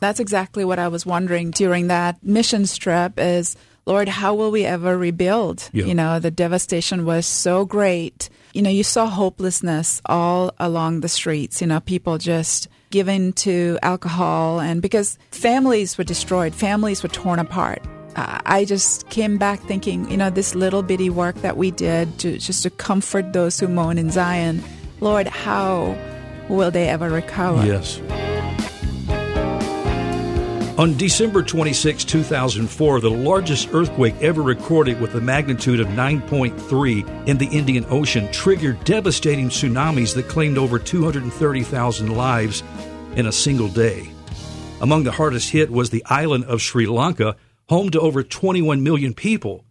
That's exactly what I was wondering during that mission trip is Lord, how will we ever rebuild? Yeah. You know, the devastation was so great. You know, you saw hopelessness all along the streets, you know, people just giving to alcohol and because families were destroyed, families were torn apart. Uh, I just came back thinking, you know, this little bitty work that we did to just to comfort those who moan in Zion, Lord, how will they ever recover? Yes. On December 26, 2004, the largest earthquake ever recorded with a magnitude of 9.3 in the Indian Ocean triggered devastating tsunamis that claimed over 230,000 lives in a single day. Among the hardest hit was the island of Sri Lanka, home to over 21 million people.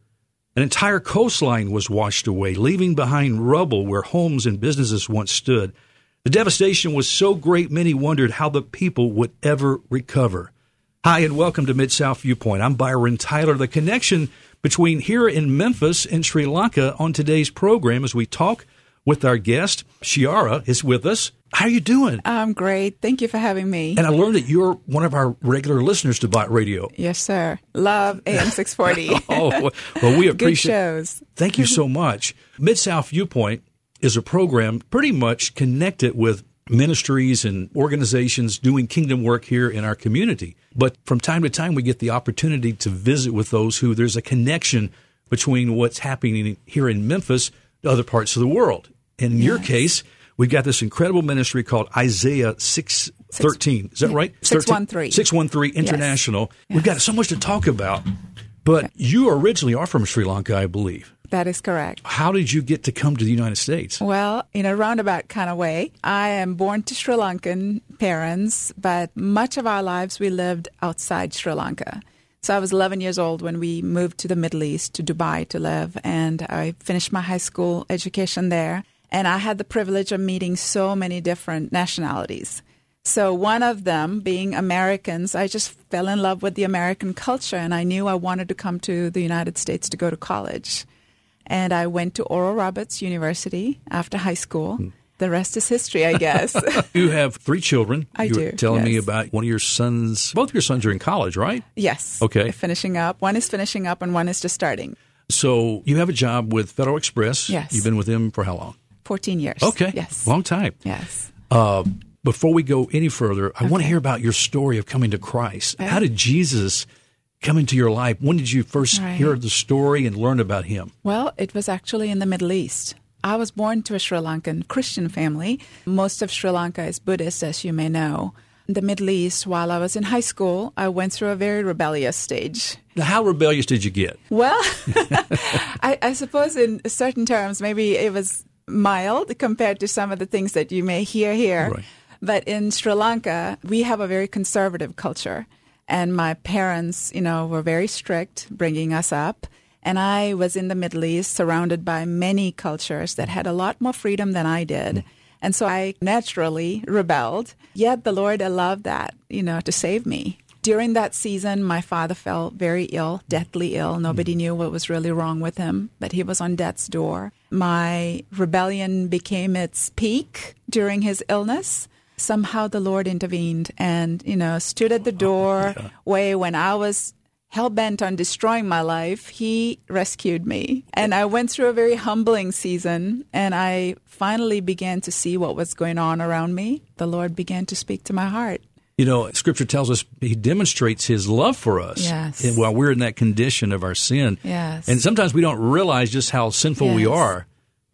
An entire coastline was washed away, leaving behind rubble where homes and businesses once stood. The devastation was so great, many wondered how the people would ever recover. Hi, and welcome to Mid South Viewpoint. I'm Byron Tyler. The connection between here in Memphis and Sri Lanka on today's program as we talk with our guest, Shiara, is with us. How are you doing? I'm great. Thank you for having me. And I learned that you're one of our regular listeners to Bott Radio. Yes, sir. Love AM 640. oh, well, we Good appreciate shows. Thank you so much. Mid South Viewpoint is a program pretty much connected with ministries and organizations doing kingdom work here in our community. But from time to time, we get the opportunity to visit with those who there's a connection between what's happening here in Memphis to other parts of the world. And in your case, we've got this incredible ministry called Isaiah 613. Is that right? 613. 613 International. Yes. We've got so much to talk about. But you originally are from Sri Lanka, I believe. That is correct. How did you get to come to the United States? Well, in a roundabout kind of way, I am born to Sri Lankan parents, but much of our lives we lived outside Sri Lanka. So I was 11 years old when we moved to the Middle East, to Dubai to live, and I finished my high school education there. And I had the privilege of meeting so many different nationalities. So one of them being Americans, I just fell in love with the American culture and I knew I wanted to come to the United States to go to college. And I went to Oral Roberts University after high school. Hmm. The rest is history, I guess. You have three children. I you do, were telling me about one of your sons. Both of your sons are in college, right? yes. Okay. Finishing up. One is finishing up and one is just starting. So you have a job with Federal Express. Yes. You've been with them for how long? 14 years. Okay. Yes. Long time. Yes. Uh, before we go any further, I want to hear about your story of coming to Christ. How did Jesus come into your life? When did you first Right. hear the story and learn about him? Well, it was actually in the Middle East. I was born to a Sri Lankan Christian family. Most of Sri Lanka is Buddhist, as you may know. In the Middle East, while I was in high school, I went through a very rebellious stage. Now, How rebellious did you get? Well, I, I suppose in certain terms, maybe it was mild compared to some of the things that you may hear here. Right. But in Sri Lanka, we have a very conservative culture. And my parents, you know, were very strict bringing us up. And I was in the Middle East surrounded by many cultures that had a lot more freedom than I did. Mm. And so I naturally rebelled. Yet the Lord allowed that, you know, to save me. During that season, my father fell very ill, deathly ill. Nobody mm. knew what was really wrong with him, but he was on death's door. My rebellion became its peak during his illness. Somehow the Lord intervened and, you know, stood at the door way when I was hell bent on destroying my life, he rescued me. And I went through a very humbling season and I finally began to see what was going on around me. The Lord began to speak to my heart. You know, Scripture tells us He demonstrates His love for us Yes. while we're in that condition of our sin. Yes. And sometimes we don't realize just how sinful we are.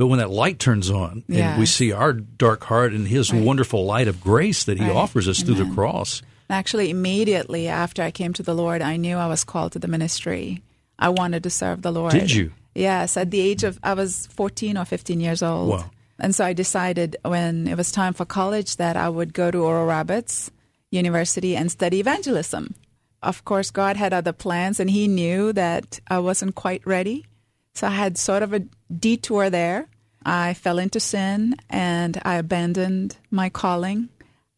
But when that light turns on and we see our dark heart and His wonderful light of grace that He Right. offers us through the cross, Actually, immediately after I came to the Lord, I knew I was called to the ministry. I wanted to serve the Lord. Did you? Yes, at the age of, I was 14 or 15 years old. Wow. And so I decided when it was time for college that I would go to Oral Roberts University and study evangelism. Of course, God had other plans, and He knew that I wasn't quite ready. So I had sort of a detour there. I fell into sin and I abandoned my calling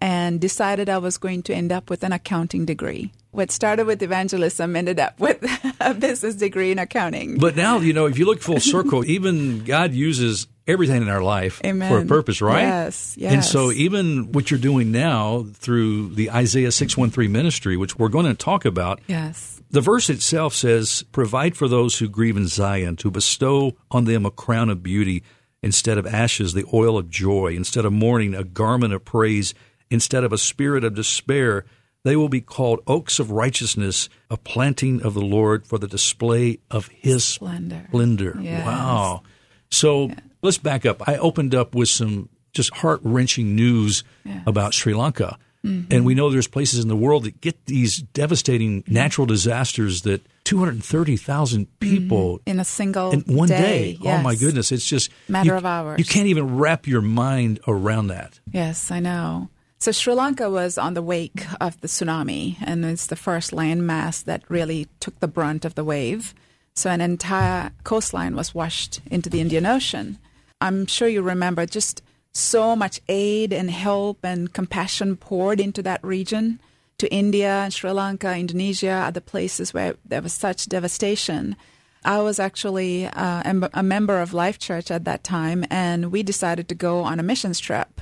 and decided I was going to end up with an accounting degree. What started with evangelism ended up with a business degree in accounting. But now, you know, if you look full circle, even God uses everything in our life Amen. for a purpose, right? Yes, yes. And so even what you're doing now through the Isaiah 613 ministry, which we're going to talk about, Yes. the verse itself says, Provide for those who grieve in Zion, to bestow on them a crown of beauty instead of ashes, the oil of joy, instead of mourning, a garment of praise, instead of a spirit of despair. They will be called oaks of righteousness, a planting of the Lord for the display of his Splendor. splendor. Yes. Wow. So let's back up. I opened up with some just heart wrenching news Yes. about Sri Lanka. Mm-hmm. And we know there's places in the world that get these devastating natural disasters that 230,000 people mm-hmm. In a single in one day. day. Oh my goodness. It's just Matter you, of hours. You can't even wrap your mind around that. Yes, I know. So Sri Lanka was on the wake of the tsunami, and it's the first landmass that really took the brunt of the wave. So an entire coastline was washed into the Indian Ocean. I'm sure you remember just so much aid and help and compassion poured into that region to India, and Sri Lanka, Indonesia, other places where there was such devastation. I was actually uh, a member of Life Church at that time, and we decided to go on a missions trip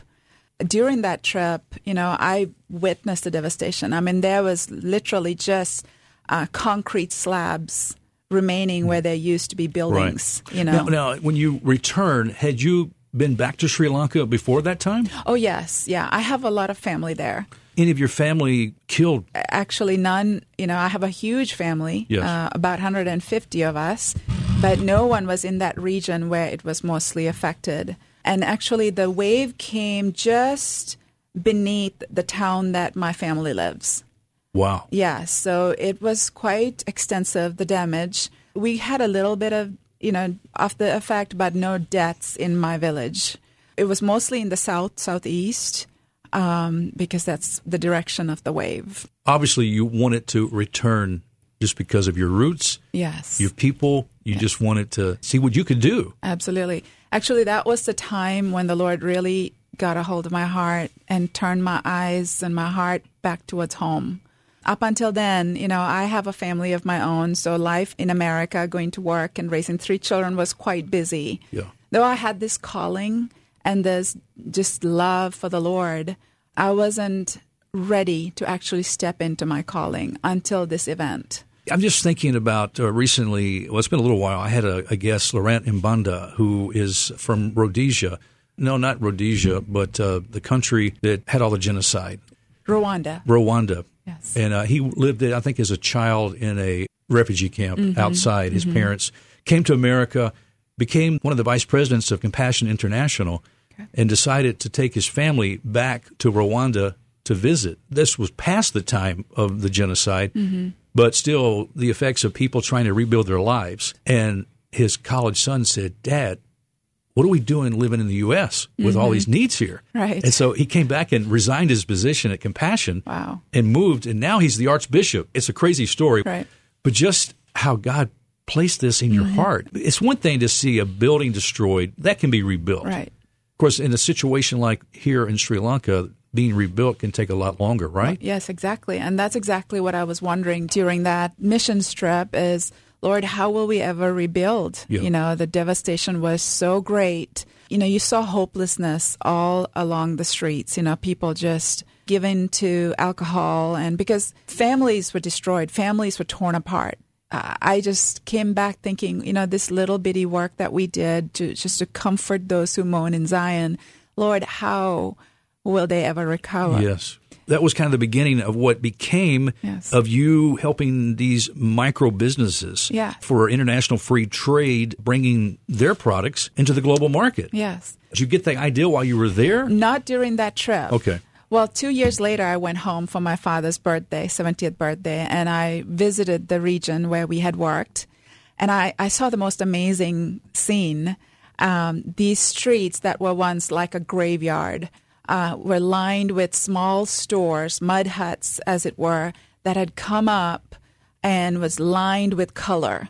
during that trip, you know, I witnessed the devastation. I mean, there was literally just uh, concrete slabs remaining where there used to be buildings. You know. Now, now, when you return, had you been back to Sri Lanka before that time? oh yes, yeah. I have a lot of family there. Any of your family killed? Actually, none. You know, I have a huge family, Yes. uh, about 150 of us, but no one was in that region where it was mostly affected. And actually, the wave came just beneath the town that my family lives. Wow. Yeah, so it was quite extensive, the damage. We had a little bit of, you know, of the effect, but no deaths in my village. It was mostly in the south, southeast, um, because that's the direction of the wave. Obviously, you wanted to return just because of your roots, Yes. your people. You just wanted to see what you could do. Absolutely. Actually, that was the time when the Lord really got a hold of my heart and turned my eyes and my heart back towards home. Up until then, you know, I have a family of my own, so life in America, going to work and raising three children was quite busy. Yeah. Though I had this calling and this just love for the Lord, I wasn't ready to actually step into my calling until this event. I'm just thinking about uh, recently. Well, it's been a little while. I had a, a guest, Laurent Mbanda, who is from Rhodesia. No, not Rhodesia, but uh, the country that had all the genocide, Rwanda. Rwanda. Yes. And uh, he lived, I think, as a child in a refugee camp Mm-hmm. outside. His parents came to America, became one of the vice presidents of Compassion International, and decided to take his family back to Rwanda to visit. This was past the time of the genocide, Mm-hmm. but still the effects of people trying to rebuild their lives. And his college son said, Dad, what are we doing living in the U.S. with all these needs here? Mm-hmm. Right. And so he came back and resigned his position at Compassion Wow. and moved, and now he's the archbishop. It's a crazy story, Right. but just how God placed this in your Mm-hmm. heart. It's one thing to see a building destroyed that can be rebuilt. Right. Of course, in a situation like here in Sri Lanka, being rebuilt can take a lot longer, right? Yes, exactly. And that's exactly what I was wondering during that mission trip is Lord, how will we ever rebuild? Yeah. You know, the devastation was so great. You know, you saw hopelessness all along the streets, you know, people just given to alcohol and because families were destroyed, families were torn apart. I just came back thinking, you know, this little bitty work that we did to just to comfort those who moan in Zion, Lord, how will they ever recover? Yes. That was kind of the beginning of what became Yes. of you helping these micro businesses Yeah. for international free trade, bringing their products into the global market. Yes. Did you get the idea while you were there? Not during that trip. Okay. Well, two years later, I went home for my father's birthday, 70th birthday, and I visited the region where we had worked. And I, I saw the most amazing scene. Um, these streets that were once like a graveyard uh, were lined with small stores, mud huts, as it were, that had come up and was lined with color.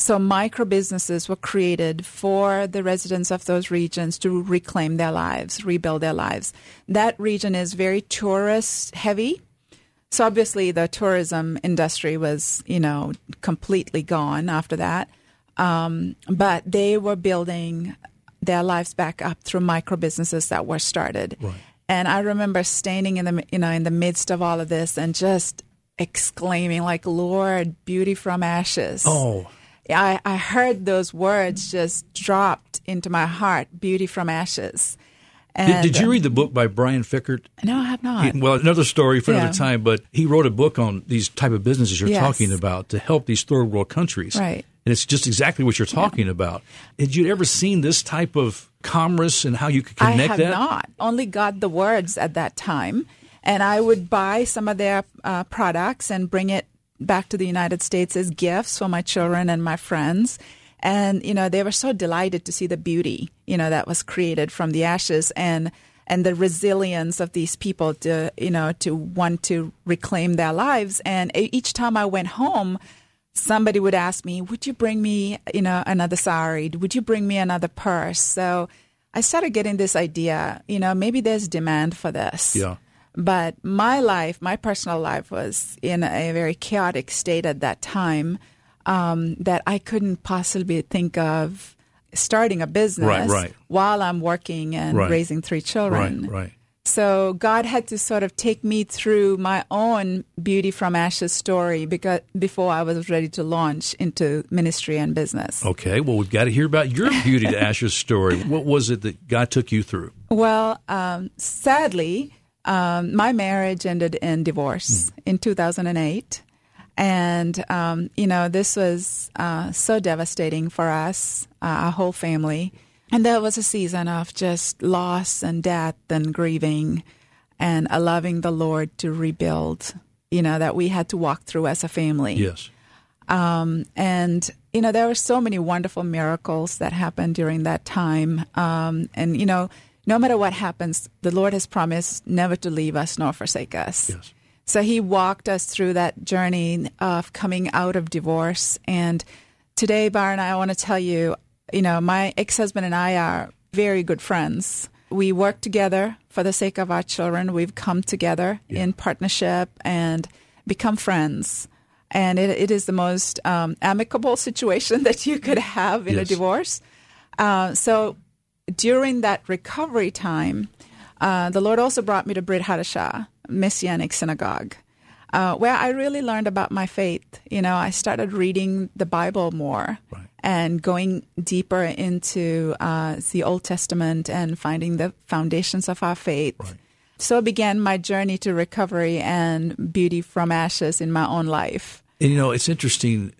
So micro businesses were created for the residents of those regions to reclaim their lives, rebuild their lives. That region is very tourist heavy. So obviously the tourism industry was, you know, completely gone after that. Um, but they were building their lives back up through micro businesses that were started. Right. And I remember standing in the you know in the midst of all of this and just exclaiming like, "Lord, beauty from ashes." Oh, I, I heard those words just dropped into my heart, beauty from ashes. Did, did, you read the book by Brian Fikkert? No, I have not. He, well, another story for another Yeah. time, but he wrote a book on these type of businesses you're Yes. talking about to help these third world countries. Right. And it's just exactly what you're talking about. Had you ever seen this type of commerce and how you could I connect have that? not. Only got the words at that time, and I would buy some of their uh, products and bring it back to the United States as gifts for my children and my friends. And you know, they were so delighted to see the beauty, you know, that was created from the ashes and and the resilience of these people to you know to want to reclaim their lives. And each time I went home, somebody would ask me, "Would you bring me, you know, another sari? Would you bring me another purse?" So I started getting this idea, you know, maybe there's demand for this. Yeah. But my life, my personal life, was in a very chaotic state at that time um, that I couldn't possibly think of starting a business Right, right. while I'm working and Right. raising three children. Right, right. So God had to sort of take me through my own beauty from ashes story because before I was ready to launch into ministry and business. Okay, well, we've got to hear about your beauty to ashes story. What was it that God took you through? Well, um, sadly, um, my marriage ended in divorce in 2008. And, um, you know, this was uh, so devastating for us, uh, our whole family. And there was a season of just loss and death and grieving and allowing the Lord to rebuild, you know, that we had to walk through as a family. Yes. Um, and you know there were so many wonderful miracles that happened during that time. Um, and you know, no matter what happens, the Lord has promised never to leave us nor forsake us. Yes. So He walked us through that journey of coming out of divorce. And today, Byron, I I want to tell you, you know, my ex-husband and I are very good friends. We work together for the sake of our children. We've come together in partnership and become friends. And it, it is the most um, amicable situation that you could have in a divorce. Uh, so during that recovery time, uh, the Lord also brought me to Brit Hadashah Messianic Synagogue, uh, where I really learned about my faith. You know, I started reading the Bible more Right. and going deeper into uh, the Old Testament and finding the foundations of our faith. Right. So began my journey to recovery and beauty from ashes in my own life. And you know, it's interesting,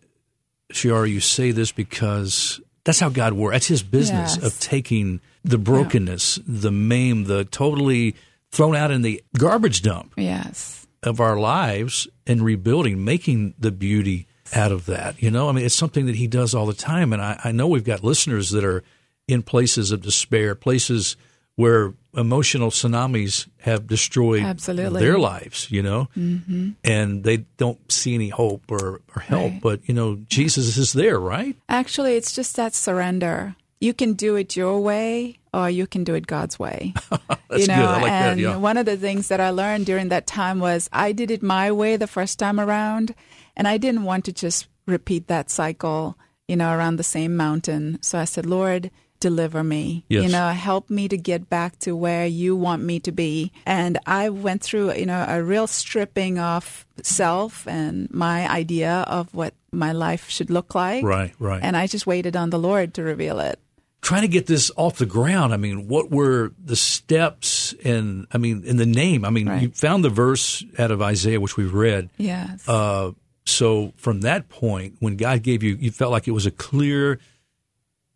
Shiara, you say this because that's how God works. That's his business Yes. of taking the brokenness, the maim, the totally thrown out in the garbage dump Yes. of our lives and rebuilding, making the beauty out of that. You know, I mean, it's something that he does all the time. And I, I know we've got listeners that are in places of despair, places where emotional tsunamis have destroyed Absolutely. their lives, you know, mm-hmm. and they don't see any hope or, or help. Right. But, you know, Jesus is there, right? Actually, it's just that surrender. You can do it your way or you can do it God's way. That's you know, good. I like that. and Yeah. one of the things that I learned during that time was I did it my way the first time around, and I didn't want to just repeat that cycle, you know, around the same mountain. So I said, Lord, deliver me. Yes. You know, help me to get back to where you want me to be. And I went through, you know, a real stripping of self and my idea of what my life should look like. Right, right. And I just waited on the Lord to reveal it. trying to get this off the ground. I mean, what were the steps and I mean, in the name? I mean, Right. you found the verse out of Isaiah, which we've read. Yes. Uh, so from that point, when God gave you, you felt like it was a clear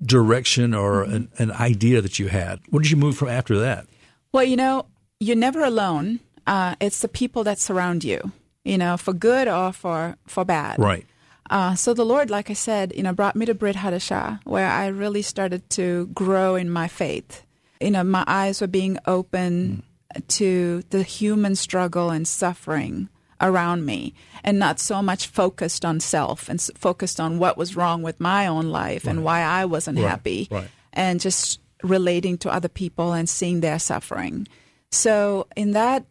direction or Mm-hmm. an, an idea that you had. What did you move from after that? Well, you know, you're never alone. Uh, it's the people that surround you, you know, for good or for for bad. Right. Uh, so the Lord, like I said, you know, brought me to Brit Hadashah, where I really started to grow in my faith. You know, my eyes were being open to the human struggle and suffering around me, and not so much focused on self and s- focused on what was wrong with my own life and why I wasn't Right, happy, right. and just relating to other people and seeing their suffering. So in that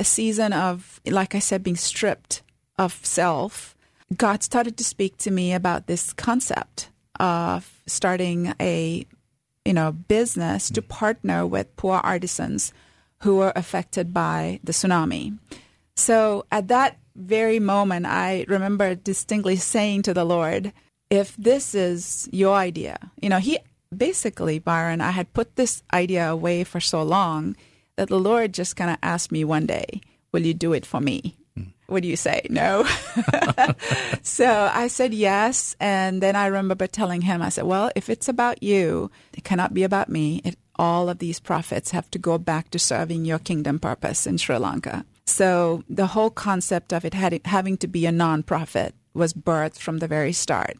season of, like I said, being stripped of self, God started to speak to me about this concept of starting a you know, business to mm. partner with poor artisans who were affected by the tsunami. So at that very moment, I remember distinctly saying to the Lord, if this is your idea, you know, he basically, Byron, I had put this idea away for so long that the Lord just kind of asked me one day, Will you do it for me? Hmm. What do you say? No. so I said yes. And then I remember telling him, I said, Well, if it's about you, it cannot be about me. It, all of these profits have to go back to serving your kingdom purpose in Sri Lanka. So the whole concept of it had, having to be a nonprofit was birthed from the very start.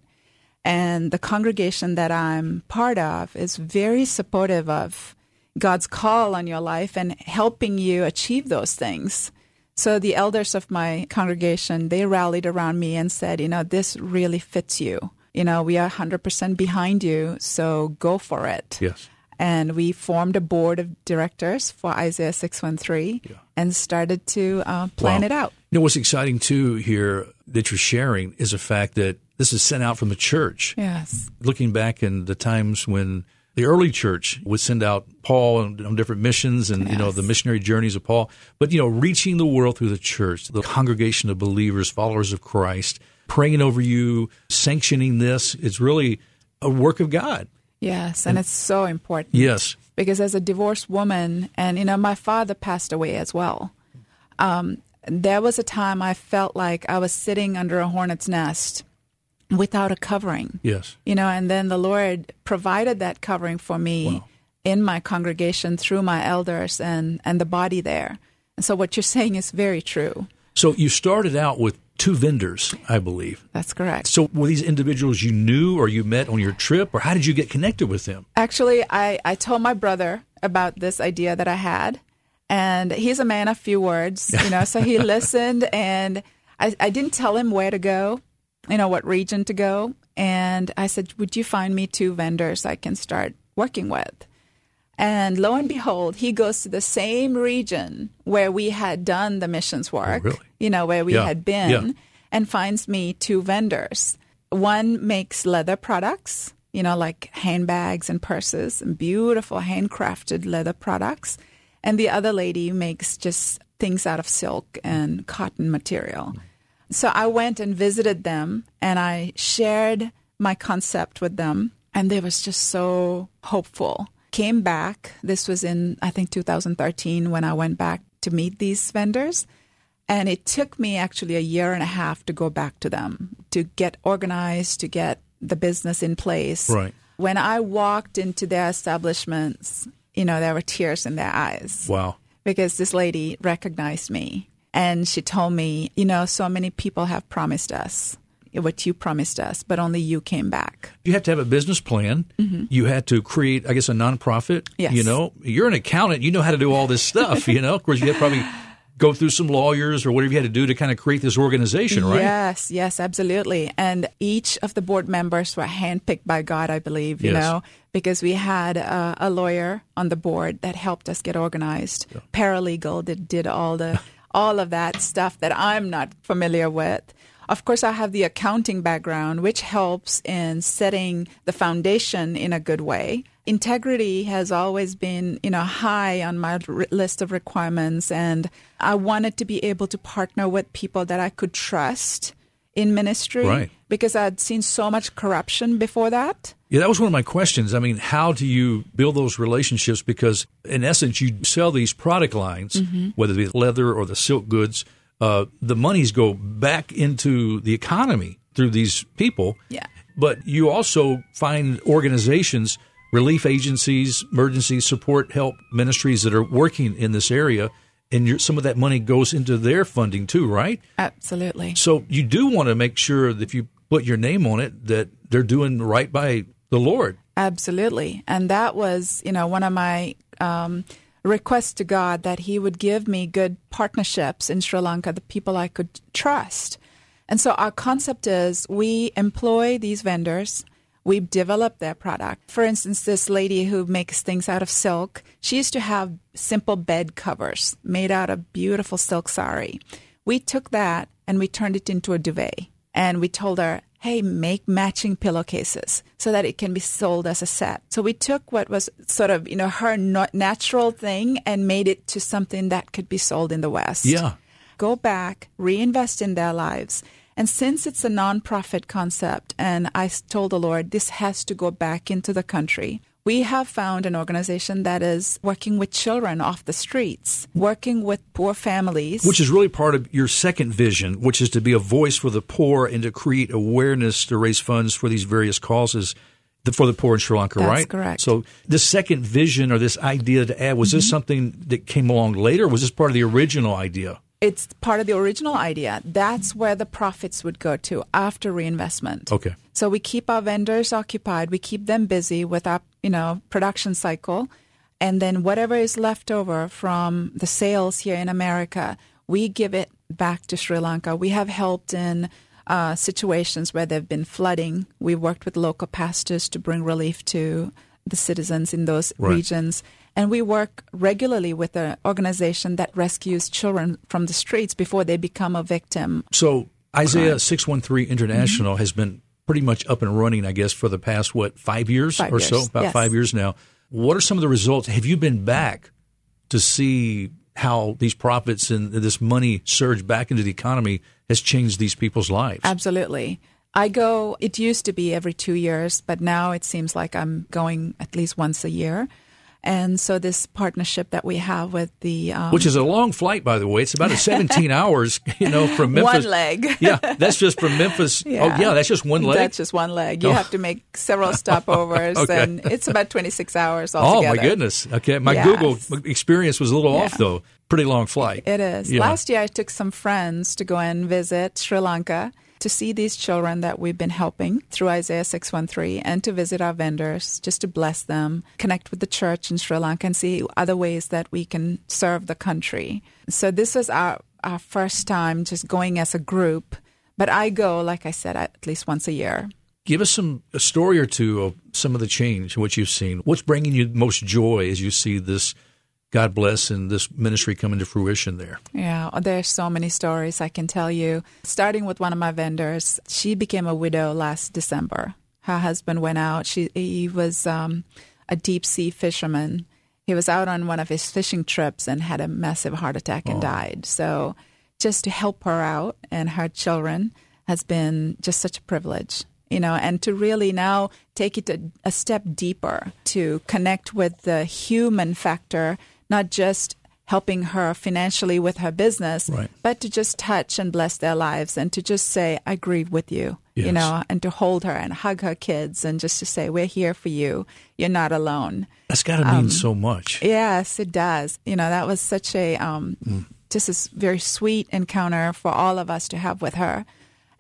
And the congregation that I'm part of is very supportive of God's call on your life and helping you achieve those things. So the elders of my congregation, they rallied around me and said, you know, this really fits you. You know, we are 100% behind you, so go for it. Yes. And we formed a board of directors for Isaiah 613 yeah. and started to uh, plan wow. it out. You know, what's exciting too here that you're sharing is the fact that this is sent out from the church. Yes. Looking back in the times when the early church would send out Paul on, different missions and, yes. you know, the missionary journeys of Paul. But, you know, reaching the world through the church, the congregation of believers, followers of Christ, praying over you, sanctioning this, it's really a work of God. Yes, and, and it's so important. Yes. Because as a divorced woman, and, you know, my father passed away as well. Um, there was a time I felt like I was sitting under a hornet's nest without a covering. Yes. You know, and then the Lord provided that covering for me wow. in my congregation through my elders and, and the body there. And so what you're saying is very true. So you started out with two vendors, I believe. That's correct. So were these individuals you knew or you met on your trip, or how did you get connected with them? Actually, I, I told my brother about this idea that I had, and he's a man of few words, you know, so he listened, and I, I didn't tell him where to go you know, what region to go. And I said, Would you find me two vendors I can start working with? And lo and behold, he goes to the same region where we had done the missions oh, work, oh, really? you know, where we yeah. had been, yeah. and finds me two vendors. One makes leather products, you know, like handbags and purses and beautiful handcrafted leather products. And the other lady makes just things out of silk and cotton material. So I went and visited them and I shared my concept with them, and they was just so hopeful. Came back. This was in I think 2013 when I went back to meet these vendors. And it took me actually a year and a half to go back to them, to get organized, to get the business in place. Right. When I walked into their establishments, you know, there were tears in their eyes. Wow. Because this lady recognized me and she told me, you know, so many people have promised us what you promised us, but only you came back. You have to have a business plan. Mm-hmm. You had to create, I guess, a nonprofit. Yes. You know, you're an accountant. You know how to do all this stuff. you know, of course, you have probably go through some lawyers or whatever you had to do to kind of create this organization, right? Yes, yes, absolutely. And each of the board members were handpicked by God, I believe, you yes. know, because we had a, a, lawyer on the board that helped us get organized, yeah. paralegal that did all the all of that stuff that I'm not familiar with. Of course, I have the accounting background, which helps in setting the foundation in a good way. Integrity has always been, you know, high on my r- list of requirements, and I wanted to be able to partner with people that I could trust in ministry right. because I'd seen so much corruption before that. Yeah, that was one of my questions. I mean, how do you build those relationships? Because in essence, you sell these product lines, mm-hmm. whether it be leather or the silk goods. Uh, the monies go back into the economy through these people. Yeah. But you also find organizations, relief agencies, emergency support help ministries that are working in this area and some of that money goes into their funding too, right? Absolutely. So you do want to make sure that if you put your name on it, that they're doing right by the Lord. Absolutely, and that was you know one of my um, requests to God that He would give me good partnerships in Sri Lanka, the people I could trust. And so our concept is we employ these vendors we develop their product. For instance, this lady who makes things out of silk, she used to have simple bed covers made out of beautiful silk sari. We took that and we turned it into a duvet. And we told her, hey, make matching pillowcases so that it can be sold as a set. So we took what was sort of, you know, her natural thing and made it to something that could be sold in the West. Yeah. Go back, reinvest in their lives. And since it's a nonprofit concept, and I told the Lord, this has to go back into the country. We have found an organization that is working with children off the streets, working with poor families. Which is really part of your second vision, which is to be a voice for the poor and to create awareness to raise funds for these various causes for the poor in Sri Lanka, That's right? correct. So this second vision or this idea to add, was mm-hmm. this something that came along later? was this part of the original idea? It's part of the original idea. That's where the profits would go to after reinvestment. Okay. So we keep our vendors occupied. We keep them busy with our, you know, production cycle. And then whatever is left over from the sales here in America, we give it back to Sri Lanka. We have helped in uh, situations where there have been flooding. We worked with local pastors to bring relief to the citizens in those right. regions. And we work regularly with an organization that rescues children from the streets before they become a victim. So Isaiah 613 International mm-hmm. has been pretty much up and running, I guess, for the past, what, five years five or years. so? About yes. five years now. What are some of the results? Have you been back to see how these profits and this money surge back into the economy has changed these people's lives? Absolutely. I go, it used to be every two years, but now it seems like I'm going at least once a year. And so this partnership that we have with the um, which is a long flight, by the way. It's about a 17 hours, you know, from Memphis. One leg. yeah, that's just from Memphis. Yeah. Oh, yeah, that's just one leg. That's just one leg. You oh. have to make several stopovers, okay. and it's about 26 hours altogether. Oh my goodness. Okay, my yes. Google experience was a little yeah. off though. Pretty long flight. It is. Yeah. Last year, I took some friends to go and visit Sri Lanka to see these children that we've been helping through Isaiah 613 and to visit our vendors just to bless them, connect with the church in Sri Lanka and see other ways that we can serve the country. So this was our, our first time just going as a group. But I go, like I said, at least once a year. Give us some a story or two of some of the change, what you've seen. What's bringing you most joy as you see this God bless and this ministry coming to fruition there. Yeah, there's so many stories I can tell you. Starting with one of my vendors, she became a widow last December. Her husband went out. She he was um, a deep sea fisherman. He was out on one of his fishing trips and had a massive heart attack and oh. died. So just to help her out and her children has been just such a privilege you know, and to really now take it a, a, step deeper to connect with the human factor not just helping her financially with her business, right. but to just touch and bless their lives and to just say, I grieve with you, yes. you know, and to hold her and hug her kids and just to say, we're here for you. You're not alone. That's got to mean um, so much. Yes, it does. You know, that was such a, um, mm. just a very sweet encounter for all of us to have with her.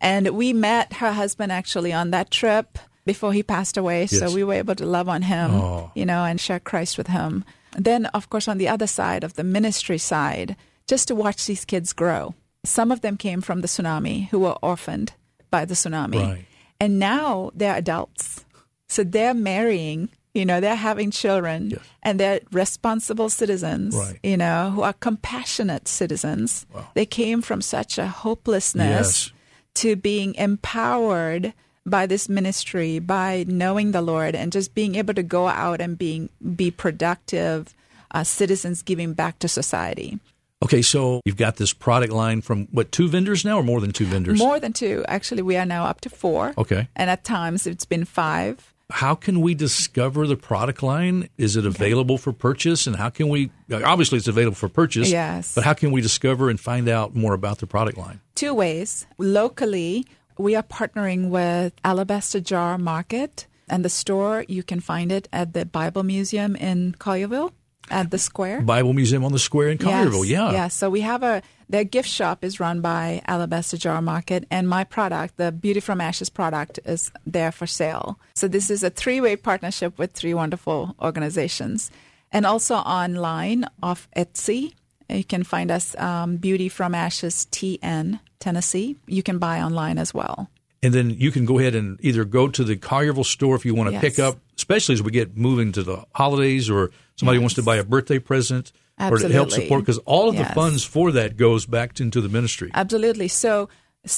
And we met her husband actually on that trip before he passed away. Yes. So we were able to love on him, oh. you know, and share Christ with him. Then, of course, on the other side of the ministry side, just to watch these kids grow. Some of them came from the tsunami who were orphaned by the tsunami. Right. And now they're adults. So they're marrying, you know, they're having children yes. and they're responsible citizens, right. you know, who are compassionate citizens. Wow. They came from such a hopelessness yes. to being empowered by this ministry, by knowing the Lord, and just being able to go out and being be productive uh, citizens, giving back to society. Okay, so you've got this product line from what two vendors now, or more than two vendors? More than two. Actually, we are now up to four. Okay, and at times it's been five. How can we discover the product line? Is it available okay. for purchase? And how can we? Obviously, it's available for purchase. Yes. But how can we discover and find out more about the product line? Two ways. Locally, we are partnering with Alabaster Jar Market, and the store you can find it at the Bible Museum in Collierville at the square. Bible Museum on the square in Collierville, yes, yeah. Yeah, so we have a their gift shop is run by Alabaster Jar Market, and my product, the Beauty from Ashes product, is there for sale. So this is a three way partnership with three wonderful organizations, and also online off Etsy. You can find us um, Beauty from Ashes TN Tennessee. You can buy online as well. And then you can go ahead and either go to the Collierville store if you want to yes. pick up, especially as we get moving to the holidays or somebody yes. wants to buy a birthday present Absolutely. or to help support because all of yes. the funds for that goes back into the ministry. Absolutely. So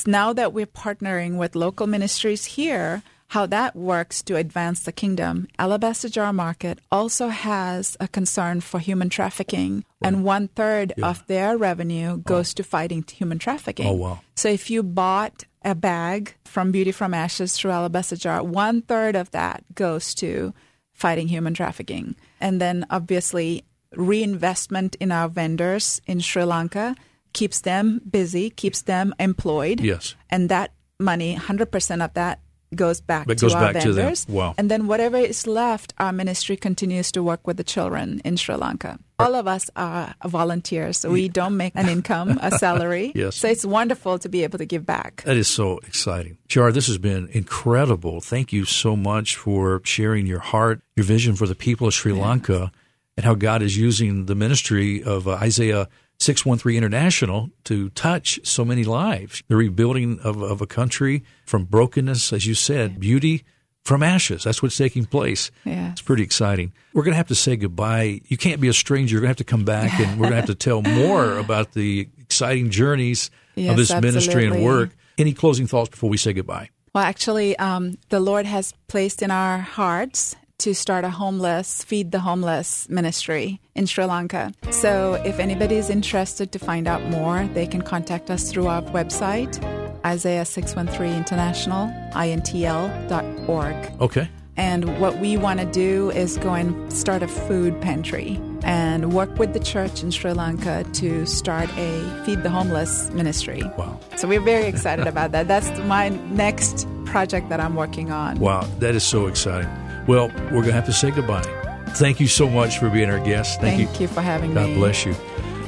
now that we're partnering with local ministries here, how that works to advance the kingdom. Alabaster Jar Market also has a concern for human trafficking, and one third of their revenue goes to fighting human trafficking. Oh, wow. So if you bought a bag from Beauty from Ashes through Alabaster Jar, one third of that goes to fighting human trafficking. And then obviously reinvestment in our vendors in Sri Lanka keeps them busy, keeps them employed. Yes. And that money, 100% of that goes back to goes our back to them. vendors. Wow. And then whatever is left, our ministry continues to work with the children in Sri Lanka. All of us are volunteers, so we don't make an income, a salary. Yes. So it's wonderful to be able to give back. That is so exciting. Char, this has been incredible. Thank you so much for sharing your heart, your vision for the people of Sri Lanka, and how God is using the ministry of uh, Isaiah 613 International to touch so many lives. The rebuilding of, of a country from brokenness, as you said, beauty from ashes. That's what's taking place. Yes. It's pretty exciting. We're going to have to say goodbye. You can't be a stranger. You're going to have to come back and we're going to have to tell more about the exciting journeys of Yes, this ministry and work. Any closing thoughts before we say goodbye? Well, actually, um, the Lord has placed in our hearts to start a homeless, feed the homeless ministry in Sri Lanka. So if anybody is interested to find out more, they can contact us through our website, Isaiah 613 International, intl.org. Okay. And what we want to do is go and start a food pantry and work with the church in Sri Lanka to start a Feed the Homeless ministry. Wow. So we're very excited about that. That's my next project that I'm working on. Wow. That is so exciting. Well, we're going to have to say goodbye. Thank you so much for being our guest. Thank, Thank you for having God me. God bless you.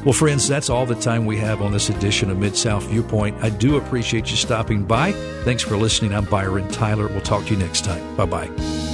Well, friends, that's all the time we have on this edition of Mid South Viewpoint. I do appreciate you stopping by. Thanks for listening. I'm Byron Tyler. We'll talk to you next time. Bye bye.